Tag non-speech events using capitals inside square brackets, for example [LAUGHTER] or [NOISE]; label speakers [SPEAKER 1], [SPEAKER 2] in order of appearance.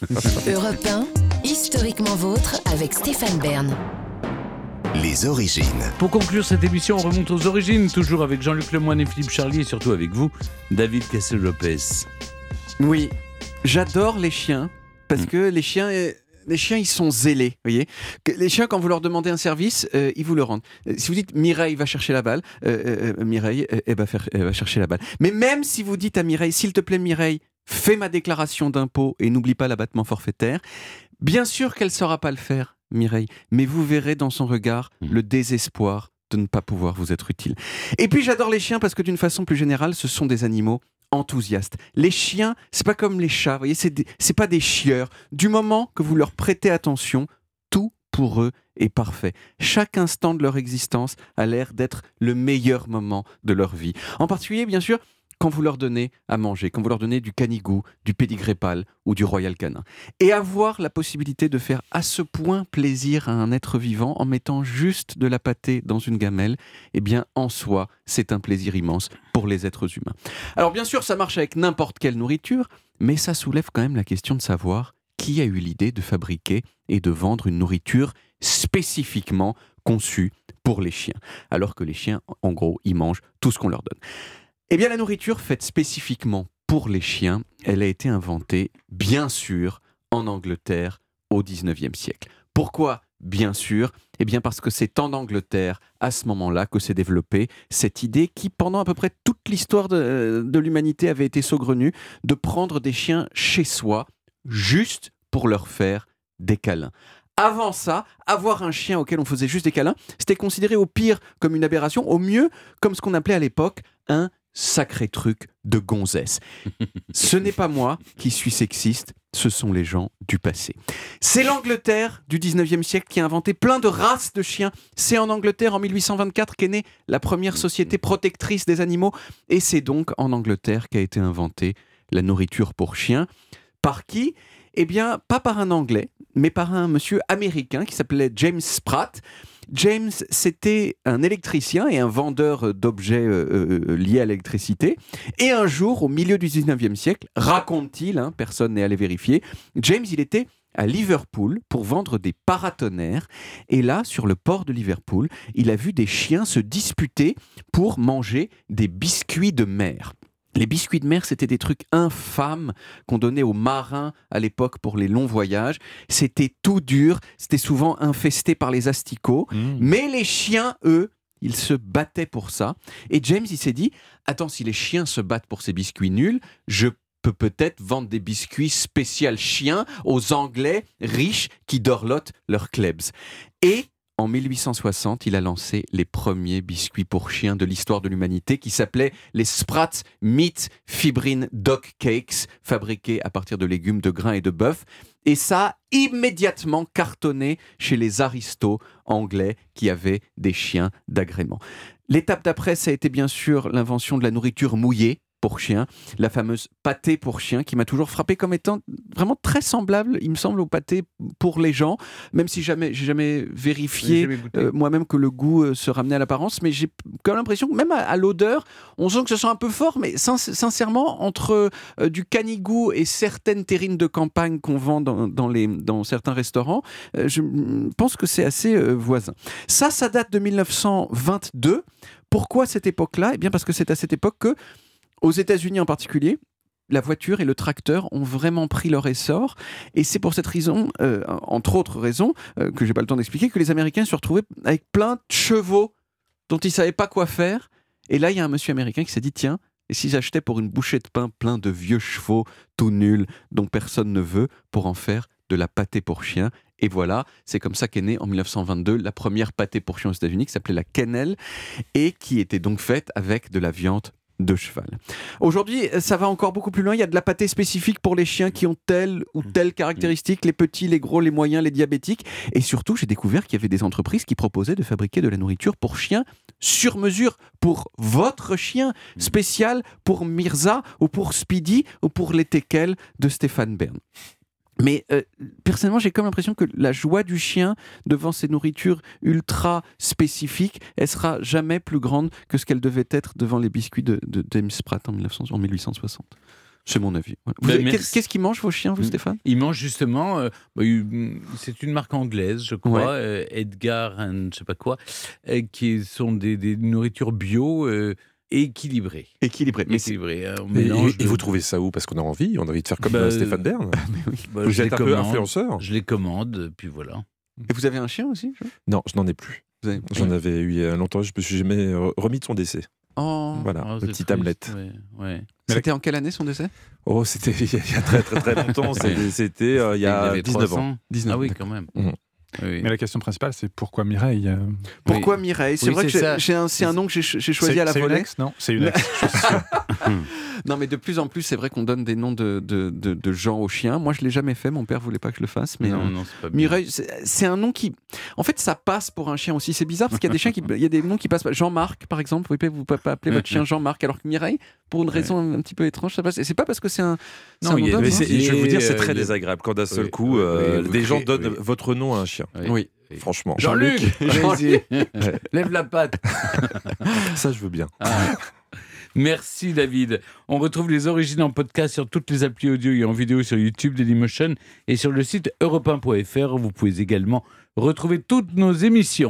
[SPEAKER 1] [LAUGHS] Europe 1, historiquement vôtre avec Stéphane Bern.
[SPEAKER 2] Les origines.
[SPEAKER 3] Pour conclure cette émission, on remonte aux origines, toujours avec Jean-Luc Lemoyne et Philippe Charlier, et surtout avec vous, David Castel-Lopez.
[SPEAKER 4] Oui, j'adore les chiens, parce
[SPEAKER 3] Mm.
[SPEAKER 4] que les chiens... Les chiens, ils sont zélés, vous voyez. Que Les chiens, quand vous leur demandez un service, euh, ils vous le rendent. Euh, Si vous dites Mireille va chercher la balle, euh, euh, Mireille, euh, elle, va faire, elle va chercher la balle. Mais même si vous dites à Mireille, s'il te plaît Mireille, fais ma déclaration d'impôt et n'oublie pas l'abattement forfaitaire, bien sûr qu'elle ne saura pas le faire, Mireille, mais vous verrez dans son regard
[SPEAKER 3] Mhm.
[SPEAKER 4] le désespoir de ne pas pouvoir vous être utile. Et puis j'adore les chiens parce que d'une façon plus générale, ce sont des animaux enthousiastes. Les chiens, c'est pas comme les chats, vous voyez, c'est des- c'est pas des chieurs. Du moment que vous leur prêtez attention, tout pour eux est parfait. Chaque instant de leur existence a l'air d'être le meilleur moment de leur vie. En particulier, bien sûr, quand vous leur donnez à manger, quand vous leur donnez du canigou, du pédigré pâle ou du royal canin. Et avoir la possibilité de faire à ce point plaisir à un être vivant en mettant juste de la pâtée dans une gamelle, eh bien, en soi, c'est un plaisir immense pour les êtres humains. Alors, bien sûr, ça marche avec n'importe quelle nourriture, mais ça soulève quand même la question de savoir qui a eu l'idée de fabriquer et de vendre une nourriture spécifiquement conçue pour les chiens, alors que les chiens, en gros, ils mangent tout ce qu'on leur donne. Eh bien, la nourriture faite spécifiquement pour les chiens, elle a été inventée, bien sûr, en Angleterre au 19e siècle. Pourquoi Bien sûr, eh bien parce que c'est en Angleterre, à ce moment-là, que s'est développée cette idée qui, pendant à peu près toute l'histoire de, de l'humanité, avait été saugrenue, de prendre des chiens chez soi, juste pour leur faire des câlins. Avant ça, avoir un chien auquel on faisait juste des câlins, c'était considéré au pire comme une aberration, au mieux comme ce qu'on appelait à l'époque un sacré truc de gonzesse. Ce n'est pas moi qui suis sexiste, ce sont les gens du passé. C'est l'Angleterre du 19e siècle qui a inventé plein de races de chiens. C'est en Angleterre en 1824 qu'est née la première société protectrice des animaux et c'est donc en Angleterre qu'a été inventée la nourriture pour chiens. Par qui? Eh bien, pas par un Anglais, mais par un monsieur américain qui s'appelait James Spratt. James, c'était un électricien et un vendeur d'objets euh, euh, liés à l'électricité. Et un jour, au milieu du 19e siècle, raconte-t-il, hein, personne n'est allé vérifier, James, il était à Liverpool pour vendre des paratonnerres. Et là, sur le port de Liverpool, il a vu des chiens se disputer pour manger des biscuits de mer. Les biscuits de mer, c'était des trucs infâmes qu'on donnait aux marins à l'époque pour les longs voyages. C'était tout dur, c'était souvent infesté par les asticots. Mais les chiens, eux, ils se battaient pour ça. Et James, il s'est dit, attends, si les chiens se battent pour ces biscuits nuls, je peux peut-être vendre des biscuits spécial chiens aux Anglais riches qui dorlotent leurs klebs. Et en 1860, il a lancé les premiers biscuits pour chiens de l'histoire de l'humanité qui s'appelaient les Sprat Meat Fibrine Dog Cakes, fabriqués à partir de légumes, de grains et de bœuf. Et ça a immédiatement cartonné chez les aristos anglais qui avaient des chiens d'agrément. L'étape d'après, ça a été bien sûr l'invention de la nourriture mouillée pour chiens, la fameuse pâté pour chiens qui m'a toujours frappé comme étant vraiment très semblable, il me semble, au pâté pour les gens, même si jamais j'ai jamais vérifié euh, moi-même que le goût euh, se ramenait à l'apparence, mais j'ai quand même l'impression que même à, à l'odeur, on sent que ce sent un peu fort, mais sin- sincèrement, entre euh, du canigou et certaines terrines de campagne qu'on vend dans, dans les, dans certains restaurants, je pense que c'est assez voisin. Ça, ça date de 1922. Pourquoi cette époque-là? Eh bien parce que c'est à cette époque que, aux États-Unis en particulier, la voiture et le tracteur ont vraiment pris leur essor. Et c'est pour cette raison, euh, entre autres raisons, euh, que j'ai pas le temps d'expliquer, que les Américains se retrouvés avec plein de chevaux dont ils savaient pas quoi faire. Et là, il y a un monsieur américain qui s'est dit tiens, et si j'achetais pour une bouchée de pain plein de vieux chevaux tout nuls dont personne ne veut pour en faire de la pâtée pour chien et voilà, c'est comme ça qu'est née en 1922 la première pâtée pour chien aux États-Unis qui s'appelait la Kennel et qui était donc faite avec de la viande de cheval. Aujourd'hui, ça va encore beaucoup plus loin. Il y a de la pâtée spécifique pour les chiens qui ont telle ou telle caractéristique, les petits, les gros, les moyens, les diabétiques. Et surtout, j'ai découvert qu'il y avait des entreprises qui proposaient de fabriquer de la nourriture pour chiens sur mesure, pour votre chien, spécial pour Mirza ou pour Speedy ou pour les teckels de Stéphane Bern. Mais euh, personnellement, j'ai comme l'impression que la joie du chien devant ces nourritures ultra spécifiques, elle sera jamais plus grande que ce qu'elle devait être devant les biscuits de, de James Pratt en, 1900 en 1860. C'est mon avis. Voilà.
[SPEAKER 3] Ben.
[SPEAKER 4] Qu'est-ce qu'ils mangent vos chiens, vous,
[SPEAKER 3] Mm.
[SPEAKER 4] Stéphane?
[SPEAKER 3] Ils mangent justement, euh, bah, ils- c'est une marque anglaise, je crois,
[SPEAKER 4] Ouais.
[SPEAKER 3] euh, Edgar, and je sais pas quoi, qui sont des, des nourritures bio
[SPEAKER 4] Équilibré. Mais c'est-
[SPEAKER 3] Équilibrées, hein,
[SPEAKER 5] Et, vous trouvez ça où? Parce qu'on a envie, on a envie de faire comme
[SPEAKER 3] Bah,
[SPEAKER 5] euh, Stéphane Bern. [LAUGHS]
[SPEAKER 3] bah,
[SPEAKER 5] Vous
[SPEAKER 3] je
[SPEAKER 5] êtes
[SPEAKER 3] les
[SPEAKER 5] un peu
[SPEAKER 3] commande,
[SPEAKER 5] influenceur
[SPEAKER 3] Je les commande, puis voilà.
[SPEAKER 4] Et vous avez un chien aussi
[SPEAKER 5] Non, je n'en ai plus.
[SPEAKER 4] Avez-
[SPEAKER 5] J'en avais eu il y a longtemps, je me suis jamais remis de son décès.
[SPEAKER 4] Oh.
[SPEAKER 5] Voilà,
[SPEAKER 3] Oh,
[SPEAKER 5] petit
[SPEAKER 3] triste,
[SPEAKER 5] Hamlet.
[SPEAKER 3] ouais, ouais.
[SPEAKER 4] C'était en quelle année son décès?
[SPEAKER 5] Oh, c'était il y a- très très très longtemps. [LAUGHS] C'était euh, il y a
[SPEAKER 3] avait
[SPEAKER 5] 19
[SPEAKER 3] 300.
[SPEAKER 5] ans.
[SPEAKER 4] 19.
[SPEAKER 3] Ah oui, quand même.
[SPEAKER 5] Mhm.
[SPEAKER 3] Oui.
[SPEAKER 6] Mais la question principale, c'est pourquoi Mireille euh,
[SPEAKER 4] Pourquoi
[SPEAKER 3] Oui.
[SPEAKER 4] Mireille C'est
[SPEAKER 3] Oui,
[SPEAKER 4] vrai que
[SPEAKER 3] c'est
[SPEAKER 4] un- c'est un nom que j'ai ch- j'ai choisi
[SPEAKER 6] c'est-
[SPEAKER 4] à la
[SPEAKER 6] c'est une
[SPEAKER 4] volée.
[SPEAKER 6] ex Non, c'est une ex. [LAUGHS]
[SPEAKER 4] Non, mais de plus en plus, c'est vrai qu'on donne des noms de, de, de- de gens aux chiens. Moi, je l'ai jamais fait. Mon père voulait pas que je le fasse. Mais
[SPEAKER 3] non,
[SPEAKER 4] euh,
[SPEAKER 3] non, c'est pas bien.
[SPEAKER 4] Mireille, c'est c'est un nom qui. En fait, ça passe pour un chien aussi. C'est bizarre parce qu'il y a des chiens qui. Il y a des noms qui passent pas. Jean-Marc, par exemple. Vous pouvez, vous pouvez pas appeler votre chien Jean-Marc. Alors que Mireille, pour une raison un petit peu étrange, ça passe. Et c'est pas parce que c'est un. c'est
[SPEAKER 3] Non,
[SPEAKER 4] un nom
[SPEAKER 3] des-
[SPEAKER 5] Mais c'est-
[SPEAKER 4] hein.
[SPEAKER 5] je vais vous dire, c'est très désagréable quand d'un seul
[SPEAKER 3] Oui,
[SPEAKER 5] coup,
[SPEAKER 3] oui,
[SPEAKER 5] euh, des gens donnent
[SPEAKER 3] oui.
[SPEAKER 5] votre nom à un chien.
[SPEAKER 4] Oui.
[SPEAKER 5] Franchement,
[SPEAKER 3] Jean-Luc, [LAUGHS] lève la patte. [LAUGHS]
[SPEAKER 5] ça je veux bien.
[SPEAKER 3] Ah. Merci David. On retrouve les origines en podcast sur toutes les applis audio et en vidéo sur YouTube Dailymotion et sur le site europe1.fr. Vous pouvez également retrouver toutes nos émissions.